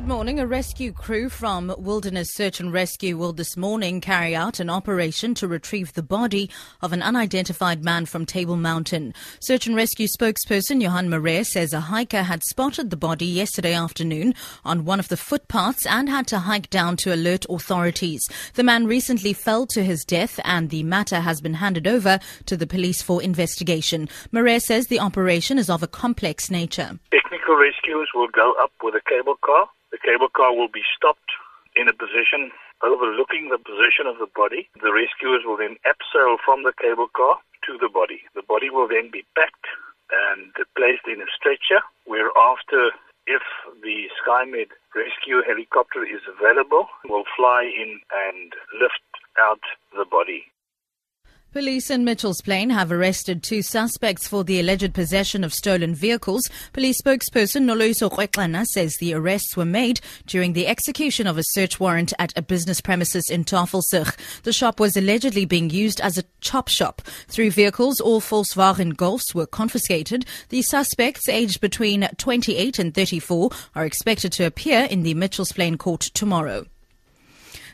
Good morning. A rescue crew from Wilderness Search and Rescue will this morning carry out an operation to retrieve the body of an unidentified man from Table Mountain. Search and Rescue spokesperson Johan Marais says a hiker had spotted the body yesterday afternoon on one of the footpaths and had to hike down to alert authorities. The man recently fell to his death and the matter has been handed over to the police for investigation. Marais says the operation is of a complex nature. Technical rescuers will go up with a cable car the cable car will be stopped in a position overlooking the position of the body. The rescuers will then abseil from the cable car to the body. The body will then be packed and placed in a stretcher, whereafter, if the SkyMed rescue helicopter is available, will fly in and lift out the body. Police in Mitchell's Plain have arrested two suspects for the alleged possession of stolen vehicles. Police spokesperson Noloyiso Rwexana says the arrests were made during the execution of a search warrant at a business premises in Tafelsig. The shop was allegedly being used as a chop shop. Three vehicles, all Volkswagen Golfs, were confiscated. The suspects, aged between 28 and 34, are expected to appear in the Mitchell's Plain court tomorrow.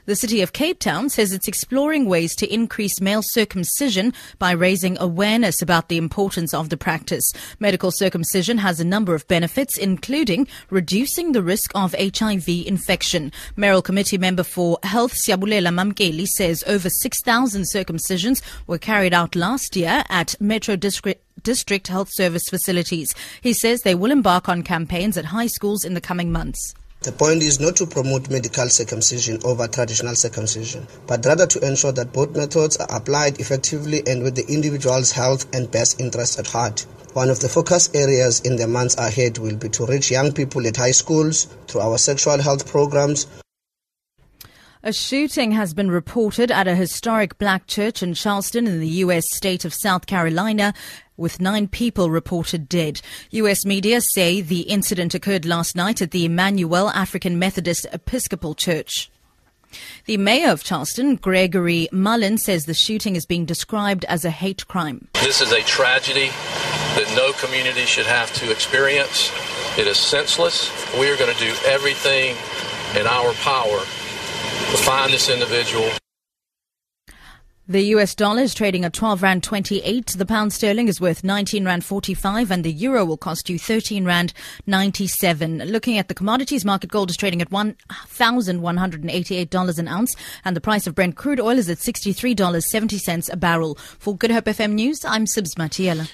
The city of Cape Town says it's exploring ways to increase male circumcision by raising awareness about the importance of the practice. Medical circumcision has a number of benefits, including reducing the risk of HIV infection. Mayoral Committee member for Health Siyabulela Mamkeli says over 6,000 circumcisions were carried out last year at Metro District district health service facilities. He says they will embark on campaigns at high schools in the coming months. The point is not to promote medical circumcision over traditional circumcision, but rather to ensure that both methods are applied effectively and with the individual's health and best interests at heart. One of the focus areas in the months ahead will be to reach young people at high schools through our sexual health programs, a shooting has been reported at a historic black church in Charleston in the U.S. state of South Carolina with nine people reported dead. U.S. media say the incident occurred last night at the Emanuel African Methodist Episcopal Church. The mayor of Charleston, Gregory Mullen, says the shooting is being described as a hate crime. This is a tragedy that no community should have to experience. It is senseless. We are going to do everything in our power to find this individual. The US dollar is trading at 12 Rand 28. The pound sterling is worth 19 Rand 45 and the euro will cost you 13 Rand 97. Looking at the commodities market, gold is trading at $1,188 an ounce and the price of Brent crude oil is at $63.70 a barrel. For Good Hope FM News, I'm Sibs Matiela.